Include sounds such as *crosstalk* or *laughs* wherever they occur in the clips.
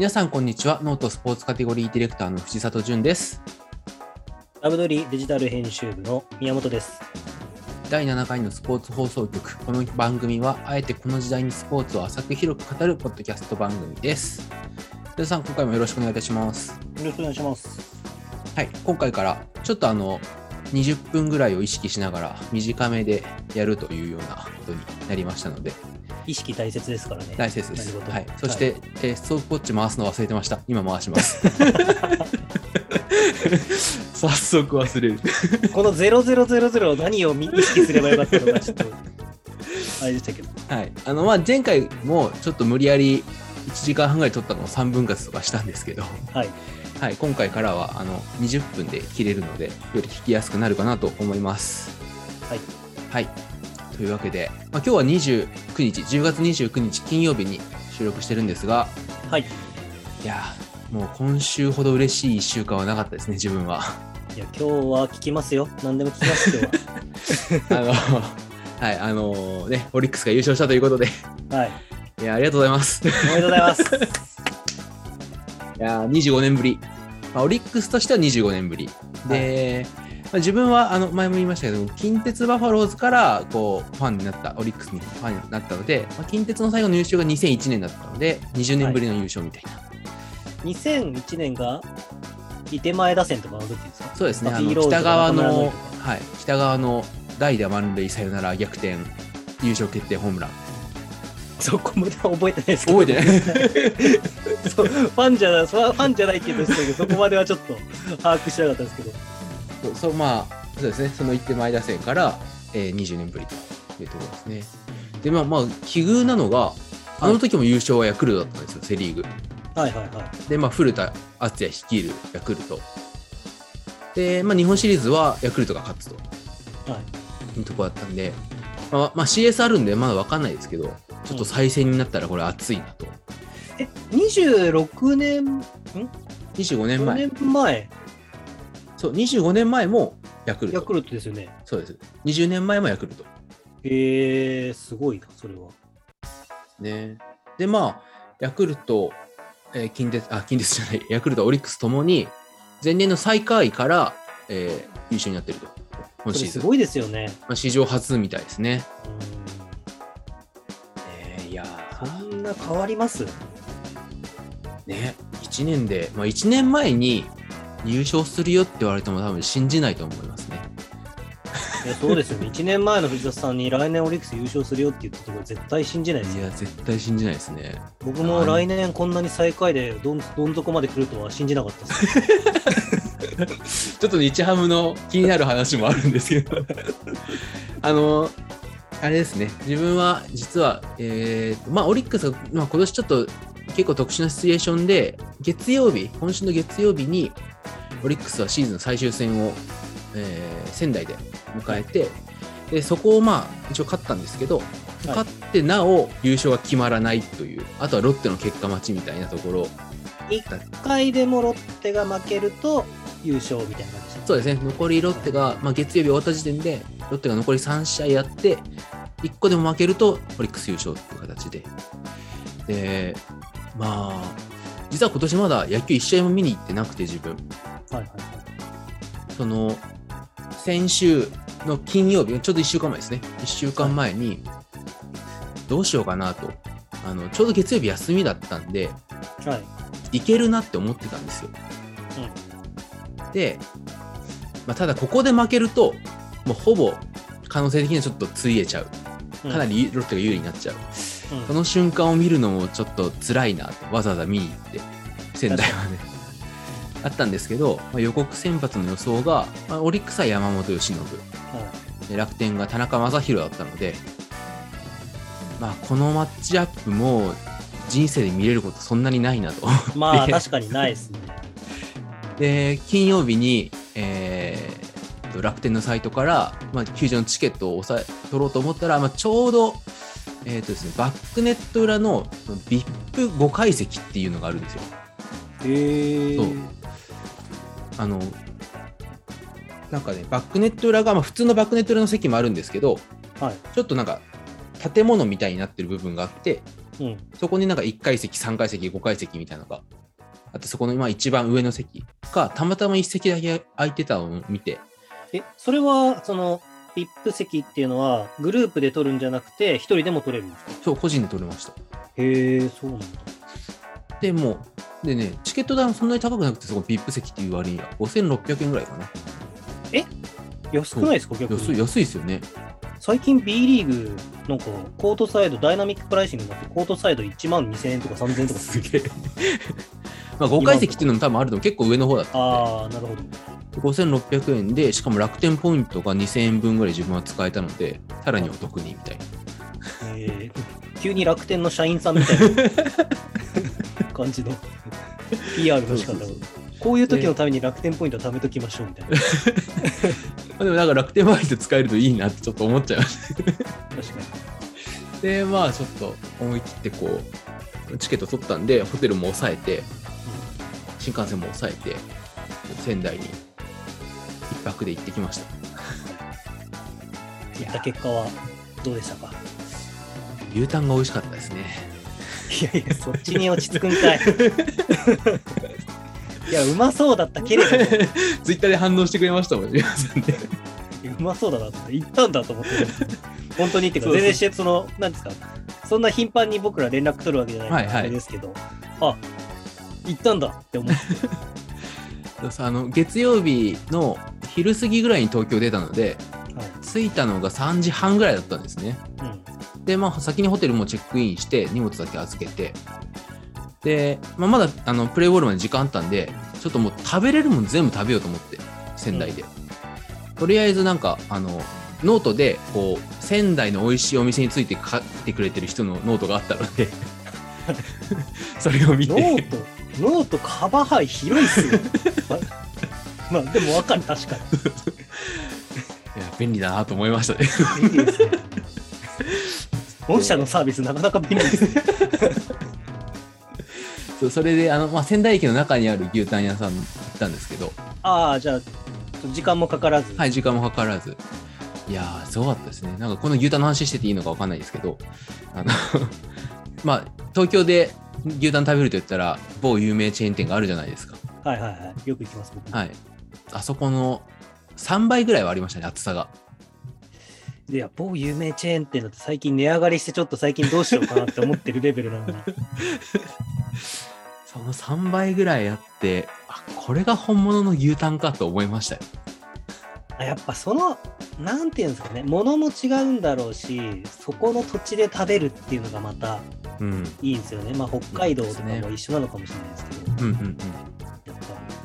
皆さんこんにちは。ノートスポーツカテゴリーディレクターの藤里潤です。ラブドリデジタル編集部の宮本です。第7回のスポーツ放送局。この番組はあえてこの時代にスポーツを浅く広く語るポッドキャスト番組です。皆さん今回もよろしくお願いいたします。よろしくお願いします。はい。今回からちょっとあの20分ぐらいを意識しながら短めでやるというようなことになりましたので意識大切ですからね。大切です、はい、そして、えーストップウォッチ回すの忘れてました。今回します。*laughs* 早速忘れる。この0000何を意識すればよかったのか、ちょっと、あれでしたけど。はい、あのまあ前回もちょっと無理やり1時間半ぐらい撮ったのを3分割とかしたんですけど、はい。はい、今回からはあの20分で切れるのでより聞きやすくなるかなと思います。はい。はい、というわけで、まあ、今日は29日10月29日金曜日に収録してるんですがはい。いやーもう今週ほど嬉しい1週間はなかったですね自分は。いや、今日は聞きますよ。何でも聞きます、今日 *laughs* あのはいあのねオリックスが優勝したということでは。はい。いやありがとうございます。おめでとうございます。いやー25年ぶり、まあ、オリックスとしては25年ぶりで、まあ、自分はあの前も言いましたけど近鉄バファローズからこうファンになったオリックスにファンになったので、まあ、近鉄の最後の優勝が2001年だったので20年ぶりの優勝みたいな、2001年が、伊手前打線とかの時ですか？そうですね。あの北側のはい、北側の代打満塁サヨナラ逆転優勝決定ホームラン。そこまでは覚えてないですけど。覚えてない。*laughs* そうファンじゃない、ファンじゃないけど、そこまではちょっと把握してなかったですけど。そうまあそうですね。その一手前打線から、えー、20年ぶりというところですね。でまあまあ奇遇なのがあの時も優勝はヤクルトだったんですよ、セ・リーグ。はいはいはい。でまあ古田敦也率いるヤクルト。で、まあ、日本シリーズはヤクルトが勝つとはい。いうところだったんで、まあ、まあ CS あるんでまだ分かんないですけどちょっと再戦になったらこれ熱いなと。え、26年、ん？25年 ?5 前年前、そう25年前もヤクルトヤクルトですよね。そうです20年前もヤクルトえー、すごいな、それは。ね。で、まあ、ヤクルト、えー近鉄、あ、近鉄じゃない、*laughs* ヤクルト、オリックスともに、前年の最下位から、えー優勝になってると。今シーズン。すごいですよね。まあ、史上初みたいですね。うねいやんそんな変わります？ね、1年で、まあ、1年前に優勝するよって言われても多分信じないと思いますね。いや、そうですよね。1年前の藤田さんに来年オリックス優勝するよって言ったところ絶対信じないですよ。いや、絶対信じないですね。僕も来年こんなに最下位でどんどん底まで来るとは信じなかったです。*laughs* ちょっと日ハムの気になる話もあるんですけど *laughs* あのあれですね自分は実はえーとまあオリックスが、まあ、今年ちょっと結構特殊なシチュエーションで月曜日今週の月曜日にオリックスはシーズン最終戦を、えー仙台で迎えてでそこをまあ一応勝ったんですけど、勝ってなお優勝が決まらないというあとはロッテの結果待ちみたいなところ1回でもロッテが負けると優勝みたいな感じそうですね、残りロッテが、まあ、月曜日終わった時点で、ロッテが残り3試合やって、1個でも負けると、オリックス優勝っていう形で。で、まあ、実は今年まだ野球1試合も見に行ってなくて、自分。はいはいはい。その、先週の金曜日、ちょうど1週間前ですね。1週間前に、どうしようかなと。あの、ちょうど月曜日休みだったんで、はい。いけるなって思ってたんですよ。で、まあ、ただここで負けると、もうほぼ可能性的にはちょっとついえちゃう。かなりロッテが有利になっちゃう。うん、その瞬間を見るのもちょっと辛いなと、わざわざ見に行って、仙台はね。あったんですけど、まあ、予告先発の予想が、まあ、オリックスは山本由伸、はで楽天が田中将大だったので、まあ、このマッチアップも人生で見れることそんなにないなと。い、まあ *laughs* で確かにないですね。で、金曜日に、えーと楽天のサイトから、まあ、球場のチケットを取ろうと思ったら、まあ、ちょうど、えーとですね、バックネット裏の VIP5 階席っていうのがあるんですよ。へえそうあの、なんかね、バックネット裏が、まあ、普通のバックネット裏の席もあるんですけど、はい。ちょっとなんか、建物みたいになってる部分があって、うん。そこになんか1階席、3階席、5階席みたいなのがあって、そこの今一番上の席がたまたま1席だけ空いてたのを見て、え、それは、その、VIP 席っていうのは、グループで取るんじゃなくて、一人でも取れるんですか？そう、個人で取れました。へえ、そうなんだ。で、もう、でね、チケット代そんなに高くなくて、そこ VIP 席っていう割には5600円ぐらいかな。安くないですか逆安い、に。安いですよね。最近 B リーグ、なんか、コートサイド、ダイナミックプライシングになって、コートサイド1万2000円とか3000円とかすげえ。*laughs* まあ5階席っていうのも多分あると結構上の方だったんああ、なるほど。で、5600円で、しかも楽天ポイントが2000円分ぐらい自分は使えたので、さらにお得にみたいな。えー、急に楽天の社員さんみたいな *laughs* 感じの PR の仕方を。こういう時のために楽天ポイント貯めときましょうみたいな。*laughs* でもなんか楽天ポイント使えるといいなってちょっと思っちゃいました。に。で、まあちょっと思い切ってこう、チケット取ったんで、ホテルも抑えて、新幹線も抑えて、仙台に一泊で行ってきました。いった結果はどうでしたか？牛タンが美味しかったですね。いやいや、そっちに落ち着くんかい。*laughs* いや、うまそうだったけれども、*laughs* ツイッターで反応してくれましたもん、皆さんで。うまそうだなって言ったんだと思って。本当にっていうか、そうそう全然して、その、なんですか、そんな頻繁に僕ら連絡取るわけじゃないから、はいはいあれですけど、あ、行ったんだって思って。*laughs* あの月曜日の昼過ぎぐらいに東京出たので、はい着いたのが3時半ぐらいだったんですね。うんで、まあ、先にホテルもチェックインして、荷物だけ預けて、で、まあ、まだあのプレイボールまで時間あったんで、ちょっともう食べれるもん全部食べようと思って、仙台で。とりあえずなんか、あの、ノートで、こう、仙台の美味しいお店について書いてくれてる人のノートがあったので、*laughs* それを見て、 note、 note カバー範囲広いっすよ。*laughs* まあ、でもわかる、確かに。いや便利だなと思いましたね。便利ですね。本社のサービスなかなか便利ですね。*laughs* そうそれで、あの、まあ、仙台駅の中にある牛タン屋さんに行ったんですけど、ああ、じゃあ、時間もかからず。はい、時間もかからず。いやー、すごかったですね。なんかこの牛タンの話してていいのかわかんないですけど、あの、*laughs* まあ、東京で牛タン食べると言ったら、某有名チェーン店があるじゃないですか。はいはいはい。よく行きます、僕。はい。あそこの3倍ぐらいはありましたね、厚さが。いや、某有名チェーン店だって最近値上がりしてちょっと最近どうしようかなって思ってるレベルなのに。*laughs* その3倍ぐらいあって、あ、これが本物の牛タンかと思いましたよ。あやっぱその、なんていうんですかね、物も違うんだろうし、そこの土地で食べるっていうのがまたうん。いいんですよね。まあ北海道とかも一緒なのかもしれないですけど、うんうんうん。やっ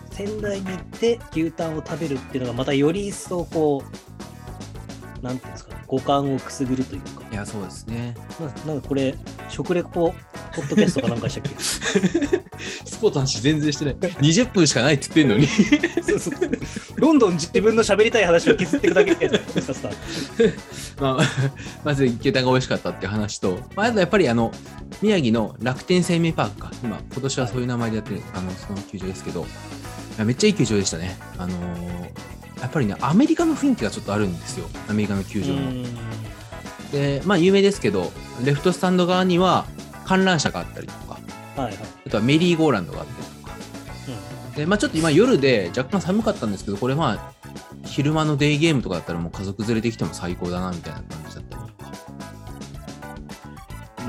ぱ仙台に行って牛タンを食べるっていうのがまたより一層こう、なんていうんですかね、五感をくすぐるというか、いや、そうですね。ななんかこれ、食レポ、ポッドキャストかなんかしたっけ？*laughs* スポーツの話全然してない。20分しかないって言ってんのに。*laughs* そうそうどんどん自分の喋りたい話を削っていくだけで、*laughs* まあ、まず牛タンが美味しかったっていう話と、まあ、あとやっぱりあの宮城の楽天生命パークか、今、今年はそういう名前でやってる、あのその球場ですけど、めっちゃいい球場でしたね。あのーやっぱりね、アメリカの雰囲気がちょっとあるんですよ、アメリカの球場の。で、まあ、有名ですけど、レフトスタンド側には観覧車があったりとか、はいはい。あとはメリーゴーランドがあったりとか、で、まあ、ちょっと今夜で若干寒かったんですけど、これまあ、昼間のデイゲームとかだったらもう家族連れで来ても最高だなみたいな感じだったりとか。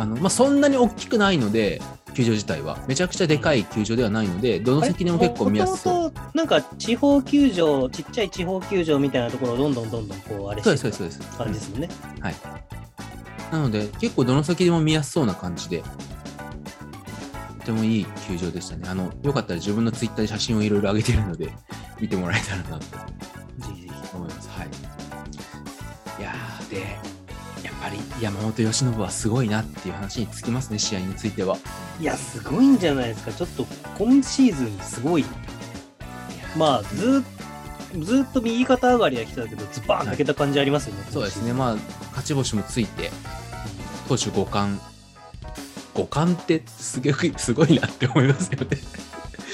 あの、まあ、そんなに大きくないので、球場自体は。めちゃくちゃでかい球場ではないので、どの席でも結構見やすそう。なんか地方球場、ちっちゃい地方球場みたいなところをどんどんどんどんこう、あれそうです、してそうです、そうです。感じですもんね。なので、結構どの先でも見やすそうな感じで、とてもいい球場でしたね。あの、よかったら自分のツイッターで写真をいろいろ上げてるので、見てもらえたらなとぜひぜひ。思います。はい。いやー、で、やっぱり山本由伸はすごいなっていう話につきますね、試合については。いや、すごいんじゃないですか。ちょっと今シーズンすごい。まあ、ずっずっと右肩上がりは来てたけど、ズバーン抜けた感じありますよね。そうですね、まあ、勝ち星もついて、投手5冠。5冠ってすげえすごいなって思いますよね。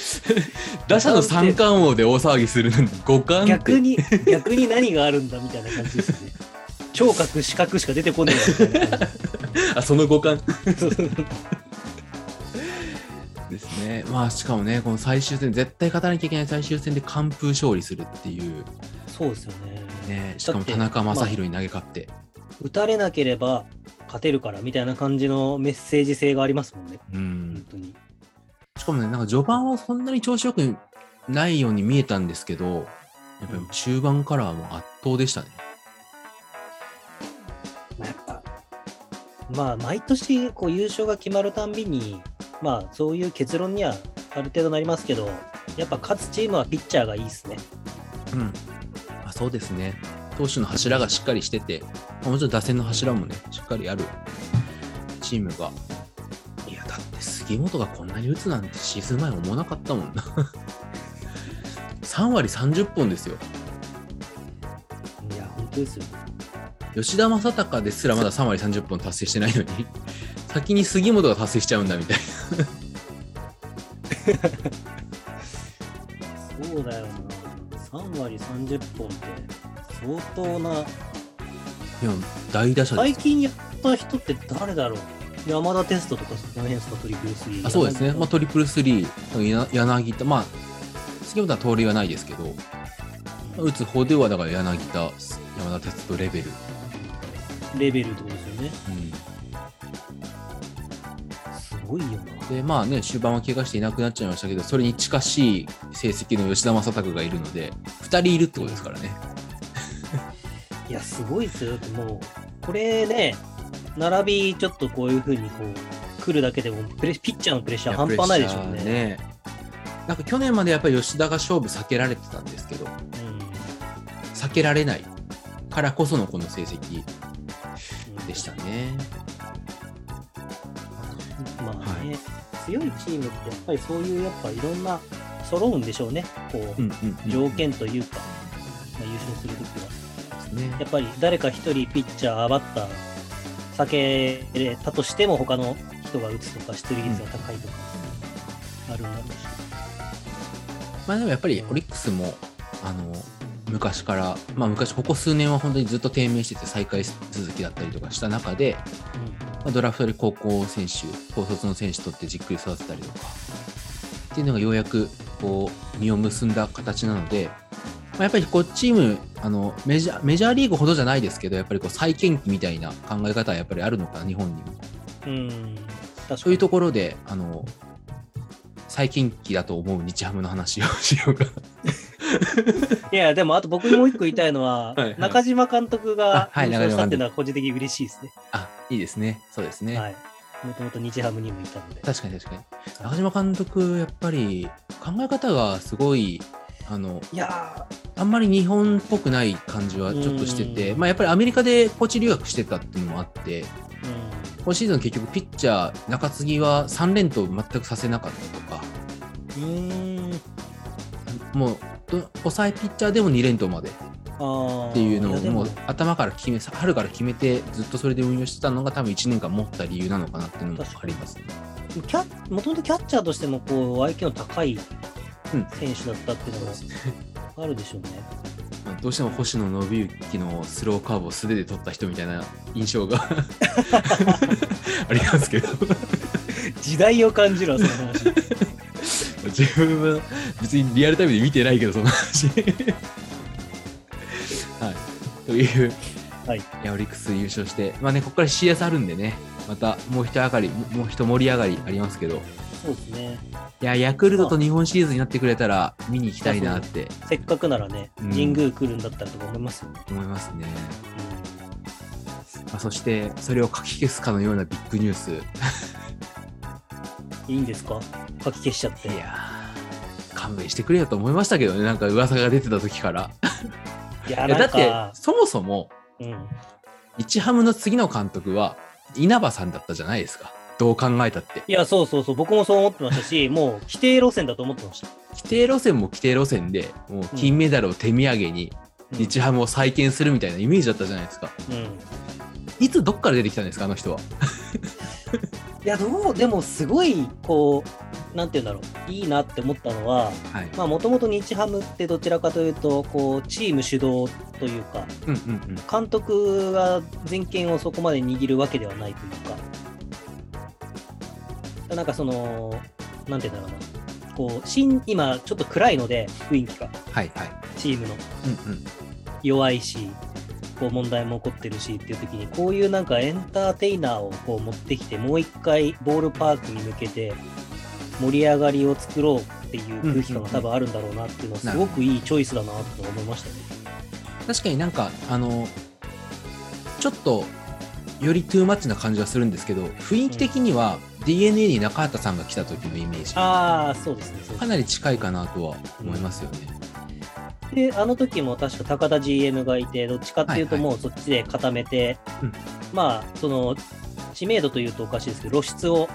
*laughs* 打者の三冠王で大騒ぎするのに5冠逆に、逆に何があるんだみたいな感じですね。*laughs* 聴覚、視覚しか出てこない。あその五感。*laughs* まあしかもね、この最終戦、絶対勝たなきゃいけない最終戦で完封勝利するっていう、そうですよね。ね、しかも田中将大に投げ勝って、打たれなければ勝てるからみたいな感じのメッセージ性がありますもんね。う本ん。当に。しかもね、なんか序盤はそんなに調子よくないように見えたんですけど、やっぱり中盤からはもう圧倒でしたね。まあ、やっぱ、まあ、毎年こう優勝が決まるたんびに、まあ、そういう結論にはある程度なりますけど、やっぱ勝つチームはピッチャーがいいですね。うん。あそうですね。投手の柱がしっかりしてて、まあもちろん打線の柱もね、しっかりあるチームが。いや、だって杉本がこんなに打つなんてシーズン前思わなかったもんな。*laughs* 3割30本ですよ。いや、本当ですよ。吉田正尚ですらまだ3割30本達成してないのに、先に杉本が達成しちゃうんだみたいな。そうだよな。3割30本って相当な。いや、大打者です。最近やった人って誰だろう山田テストとかその辺ですかトリプルスリー。あそうですね、まあ、まトリプルスリー、や柳田、まあ、杉本は盗塁はないですけど、まあ打つ方ではだから柳田、山田哲人レベル。レベルってことですよね。うんすごいよな。で、まあね、終盤は怪我していなくなっちゃいましたけど、それに近しい成績の吉田正尚がいるので、2人いるってことですからね。*laughs* いや、すごいですよ。だってもう、これね、並びちょっとこういうふうにこう、来るだけでもプレ、ピッチャーのプレッシャー半端ないでしょうね。ねなんか去年までやっぱり吉田が勝負避けられてたんですけど、避けられないからこそのこの成績うんでしたね。まあはね、強いチームってやっぱりそういうやっぱいろんな揃うんでしょうね。こう、条件というか、まあ、優勝するときは。ね。やっぱり誰か一人ピッチャー、バッター、避けれたとしても他の人が打つとか、出塁率が高いとか、あるんだろうし。まあでもやっぱりオリックスも、あの、昔から、まあ昔、ここ数年は本当にずっと低迷してて再開続きだったりとかした中で、まあ、ドラフトで高校選手、高卒の選手取ってじっくり育てたりとか、っていうのがようやくこう実を結んだ形なので、まあ、やっぱりこうチームあのメジャー、メジャーリーグほどじゃないですけど、やっぱりこう再建期みたいな考え方はやっぱりあるのかな、日本にも。うん。そういうところで、あの、再建期だと思う日ハムの話をしようか。いや、でもあと僕もう一個言いたいのは、*laughs* はいはい中島監督があはい優勝したっていうのは個人的に嬉しいですね。あ、いいですね。そうですね。はい。もともと日ハムにもいたので。確かに確かに。中島監督、やっぱり考え方がすごい、あの、いやあんまり日本っぽくない感じはちょっとしてて、うんまあ、やっぱりアメリカでコーチ留学してたっていうのもあって、ー、今シーズン結局ピッチャー、中継ぎは3連投全くさせなかったとか、う。もう、ど抑えピッチャーでも2連投まで。っていうのをもう頭から決め、春から決めてずっとそれで運用してたのが多分1年間持った理由なのかなっていうのもありますね。キャもともとキャッチャーとしてもこう IQ の高いうん選手だったっていうのもあるでしょうね。まあどうしても星野信之のスローカーブを素手で取った人みたいな印象が *laughs* ありますけど時代を感じるわ、その話。自分は別にリアルタイムで見てないけどその話はいという、はい、いやオリックス優勝してまあねここから CS あるんでねまたもう一上がりももう一盛り上がりありますけど。そうですね。いやヤクルトと日本シリーズになってくれたら見に行きたいなって。せっかくならね、うん。神宮来るんだったらとか思いますよ。ね。思いますね、まあ、そしてそれをかき消すかのようなビッグニュース。*laughs* いいんですか？書き消しちゃって。いやー勘弁してくれよと思いましたけどね。なんか噂が出てた時からいや、だってそもそもうん。日ハムの次の監督は稲葉さんだったじゃないですか。どう考えたって。いや、そうそうそう、僕もそう思ってましたし、*laughs* もう規定路線だと思ってました。規定路線も規定路線でもう金メダルを手土産にうん。日ハムを再建するみたいなイメージだったじゃないですか。うん。いつどっから出てきたんですかあの人は *laughs* いや、どう、でもすごい、こう、なんて言うんだろう、いいなって思ったのは、もともと日ハムってどちらかというと、こう、チーム主導というか、うんうんうん。監督が全権をそこまで握るわけではないというか、なんかその、なんて言うんだろうな、こう、新今、ちょっと暗いので、雰囲気が、はいはい。チームのうんうん。弱いし、こう問題も起こってるしっていう時に、こういうなんかエンターテイナーをこう持ってきて、もう一回ボールパークに向けて盛り上がりを作ろうっていう空気感が多分あるんだろうなっていうのは、すごくいいチョイスだなと思いましたね。確かになんか、あの、ちょっと、よりトゥーマッチな感じはするんですけど、雰囲気的には DNA に中畑さんが来た時のイメージ、ああ、そうですね。そうかなり近いかなとは思いますよね。で、あの時も確か高田 GM がいて、どっちかっていうとはいはもうそっちで固めて、うん。まあ、その、知名度というとおかしいですけど、露出を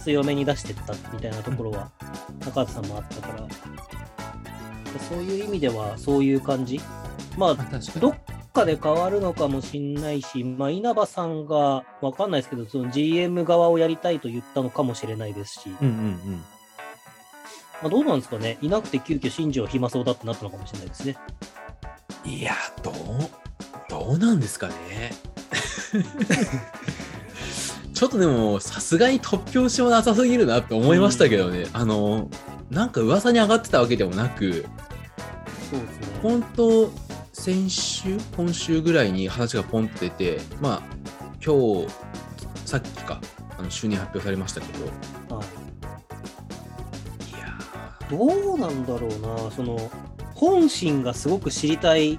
強めに出してったみたいなところは、高畑さんもあったから、そういう意味ではそういう感じ？まあどっかで変わるのかもしんないし、まあ、稲葉さんがわかんないですけど、その GM 側をやりたいと言ったのかもしれないですし、うんうんうん。まあ、どうなんですかね、いなくて急遽新庄暇そうだってなったのかもしれないですね。いや、どう、どうなんですかね。*laughs* ちょっとでも、さすがに突拍子もなさすぎるなって思いましたけどね。あの、なんか噂に上がってたわけでもなく、そうですね。本当先週今週ぐらいに話がポンと出てまあ今日さっきかあの週に発表されましたけどどうなんだろうな、その、本心がすごく知りたい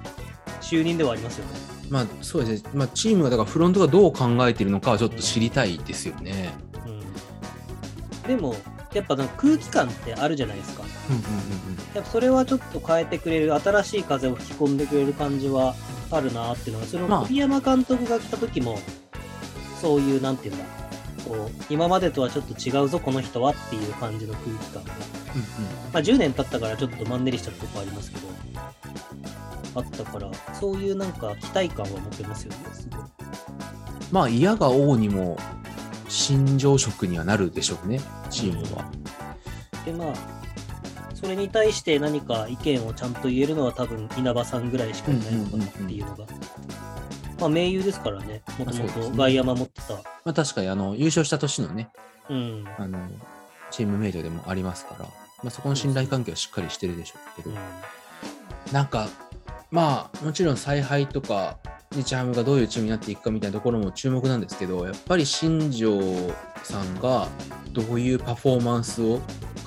就任ではありますよね。ーまあそうですね、まあ、チームがだからフロントがどう考えているのかはちょっと知りたいですよね。うん。でも、やっぱなんか空気感ってあるじゃないですか。やっぱそれはちょっと変えてくれる、新しい風を吹き込んでくれる感じはあるなっていうのが、それまあを栗山監督が来た時も、そういう、なんていうんだ、こう、今までとはちょっと違うぞ、この人はっていう感じの空気感が。うんまあ、10年経ったからちょっとマンネリしたとこありますけど、あったから、そういうなんか期待感は持てますよね、すごい。まあ嫌が王にも新庄職にはなるでしょうねチームは。で、まあ、それに対して何か意見をちゃんと言えるのは多分稲葉さんぐらいしかいないのかなっていうのが。まあ、盟友ですからね、もともまあそうですね。と外山持ってた。まあ確かにあの優勝した年のねうん。あのチームメイトでもありますから、まあ、そこの信頼関係はしっかりしてるでしょうけど、うん。なんか、まあ、もちろん采配とか、日ハムがどういうチームになっていくかみたいなところも注目なんですけど、やっぱり新庄さんがどういうパフォーマンスを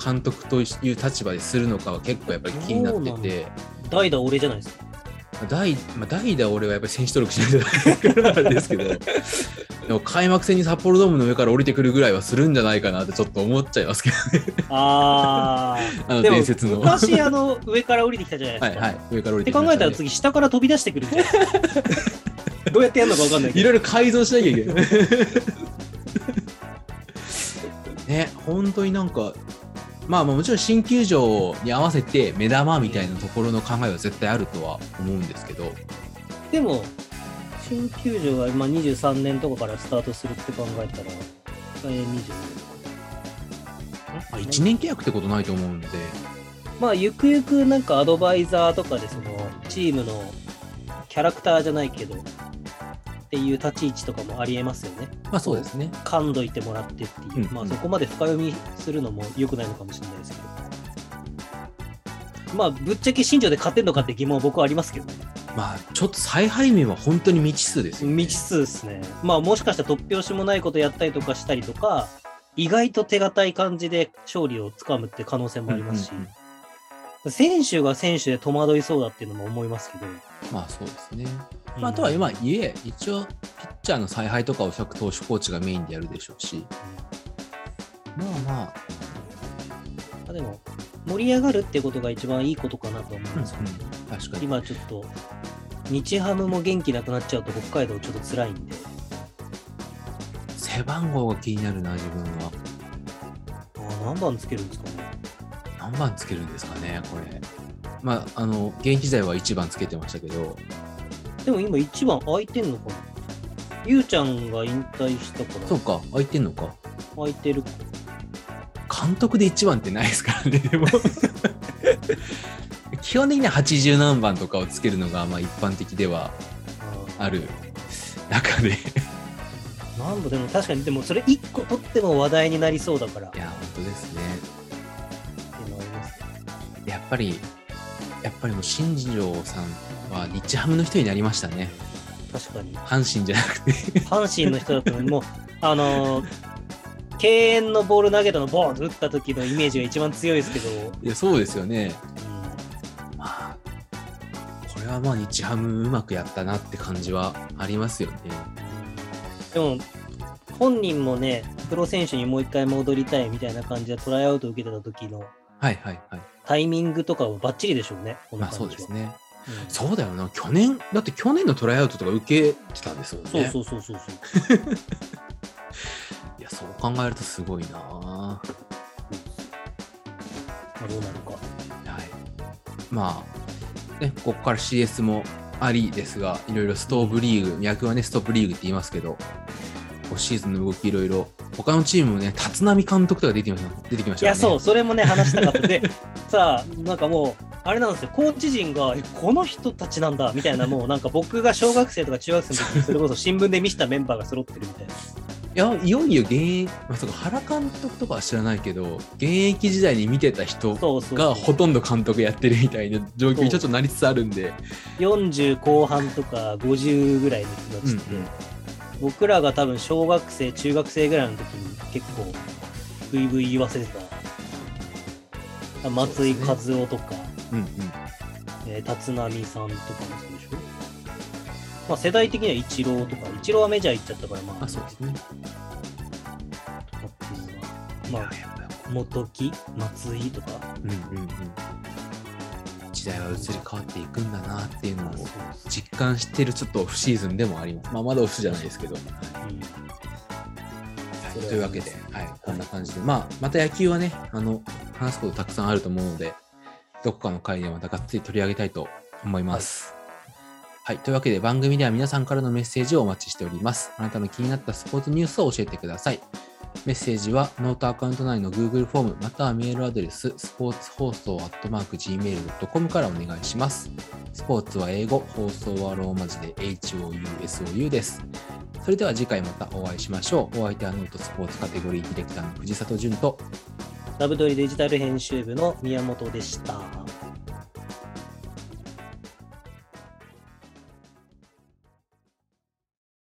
監督という立場でするのかは結構やっぱり気になってて、代打俺じゃないですか。代まあ、代打俺はやっぱり選手登録しないとダメだからですけど、でも開幕戦に札幌ドームの上から降りてくるぐらいはするんじゃないかなってちょっと思っちゃいますけどね、あ *laughs* あの伝説の。は昔、あの、上から降りてきたじゃないですか。いはい、上から降りっててきたね考えたら次、下から飛び出してくるんじゃない？ですか。どうやってやるのか分かんないけど。いろいろ改造しなきゃいけない。*laughs* ね、本当になんか、まあまあもちろん新球場に合わせて目玉みたいなところの考えは絶対あるとは思うんですけど、でも、新球場は今23年とかからスタートするって考えたら、えー、20まあ、1年契約ってことないと思うんで、まあ、ゆくゆくなんかアドバイザーとかで、その、チームのキャラクターじゃないけど、っていう立ち位置とかもありえますよね。まあそうですね。噛んどいてもらってっていう。うんまあ、そこまで深読みするのも良くないのかもしれないですけど。まあ、ぶっちゃけ新庄で勝てんのかって疑問は僕はありますけどね。まあちょっと采配面は本当に未知数ですよ、ね。未知数ですね。まあ、もしかしたら突拍子もないことやったりとかしたりとか、意外と手堅い感じで勝利をつかむって可能性もありますし、うんうんうん選手が選手で戸惑いそうだっていうのも思いますけど。まあそうですね。うんまあ、あとは今、いえ、一応、ピッチャーの采配とかを各投手コーチがメインでやるでしょうし、まあまあ、まあでも、盛り上がるってことが一番いいことかなと思います、確かに。今ちょっと、日ハムも元気なくなっちゃうと北海道ちょっと辛いんで、背番号が気になるな、自分は。あ何番つけるんですか？ね。何番つけるんですかね、これ。まあ、あの、現役時代は1番つけてましたけど、でも今1番空いてんのかな？ゆうちゃんが引退したから、そうか、空いてんのか。空いてるか。監督で1番ってないですからね、でも。*laughs* 基本的には80何番とかをつけるのがまあ一般的ではある中で。なんだでも確かにでもそれ1個取っても話題になりそうだからっいや、本当ですね。ぱり、やっぱりもう新庄さんは日ハムの人になりましたね。確かに阪神じゃなくて。阪神の人だったのにもうあのー敬遠のボール投げたのボーンと打った時のイメージが一番強いですけど、いや、そうですよね。うまあ、これはまあ日ハムうまくやったなって感じはありますよね。んでも本人もねプロ選手にもう一回戻りたいみたいな感じでトライアウト受けてた時のはいはいはい。タイミングとかはバッチリでしょうねこのまあそうですね。うんそうだよな。去年、だって去年のトライアウトとか受けてたんですよね。そうそうそうそうそう *laughs* いや、そう考えるとすごいなはまあどうなるかい。まあ、ね、ここから CS もありですが、いろいろストーブリーグ、脈はね、ストップリーグって言いますけど、シーズンの動きいろいろ、他のチームもね、立浪監督とか出てきました。出てきましたね。いやそうそれもね話したかった。で *laughs* さあなんかもうあれなんですよ。コーチ陣がえこの人たちなんだ。みたいなもうなんか僕が小学生とか中学生の時に *laughs* それこそ新聞で見せたメンバーが揃ってるみたいな。いや、いよいよ現役、まあ、そうか原監督とかは知らないけど、現役時代に見てた人がほとんど監督やってるみたいな状況にちょっとなりつつあるんで、40後半とか50ぐらいの人たちって、うんうん僕らが多分小学生中学生ぐらいの時に結構ブイブイ言わせてた松井和夫とか、うんうん。えー立浪さんとかもそうでしょ？まあ世代的にはイチローとかイチローはメジャー行っちゃったからまああ、そうですね。とかっていうのがまあ元木松井とかうんうんうん。時代は移り変わっていくんだなっていうのを実感してるちょっとオフシーズンでもあります。まあ、まだオフじゃないですけど。うんはい、というわけで、はい、こんな感じで、まあ、また野球はね、あの、話すことたくさんあると思うので、どこかの回でまたがっつり取り上げたいと思います。はい、というわけで番組では皆さんからのメッセージをお待ちしております。あなたの気になったスポーツニュースを教えてください。メッセージはノートアカウント内の Google フォームまたはメールアドレススポーツ放送アットマーク Gmail.com からお願いします。スポーツは英語、放送はローマ字で HOUSOU です。それでは次回またお会いしましょう。お相手はノートスポーツカテゴリーディレクターの藤里淳とラブドリデジタル編集部の宮本でした。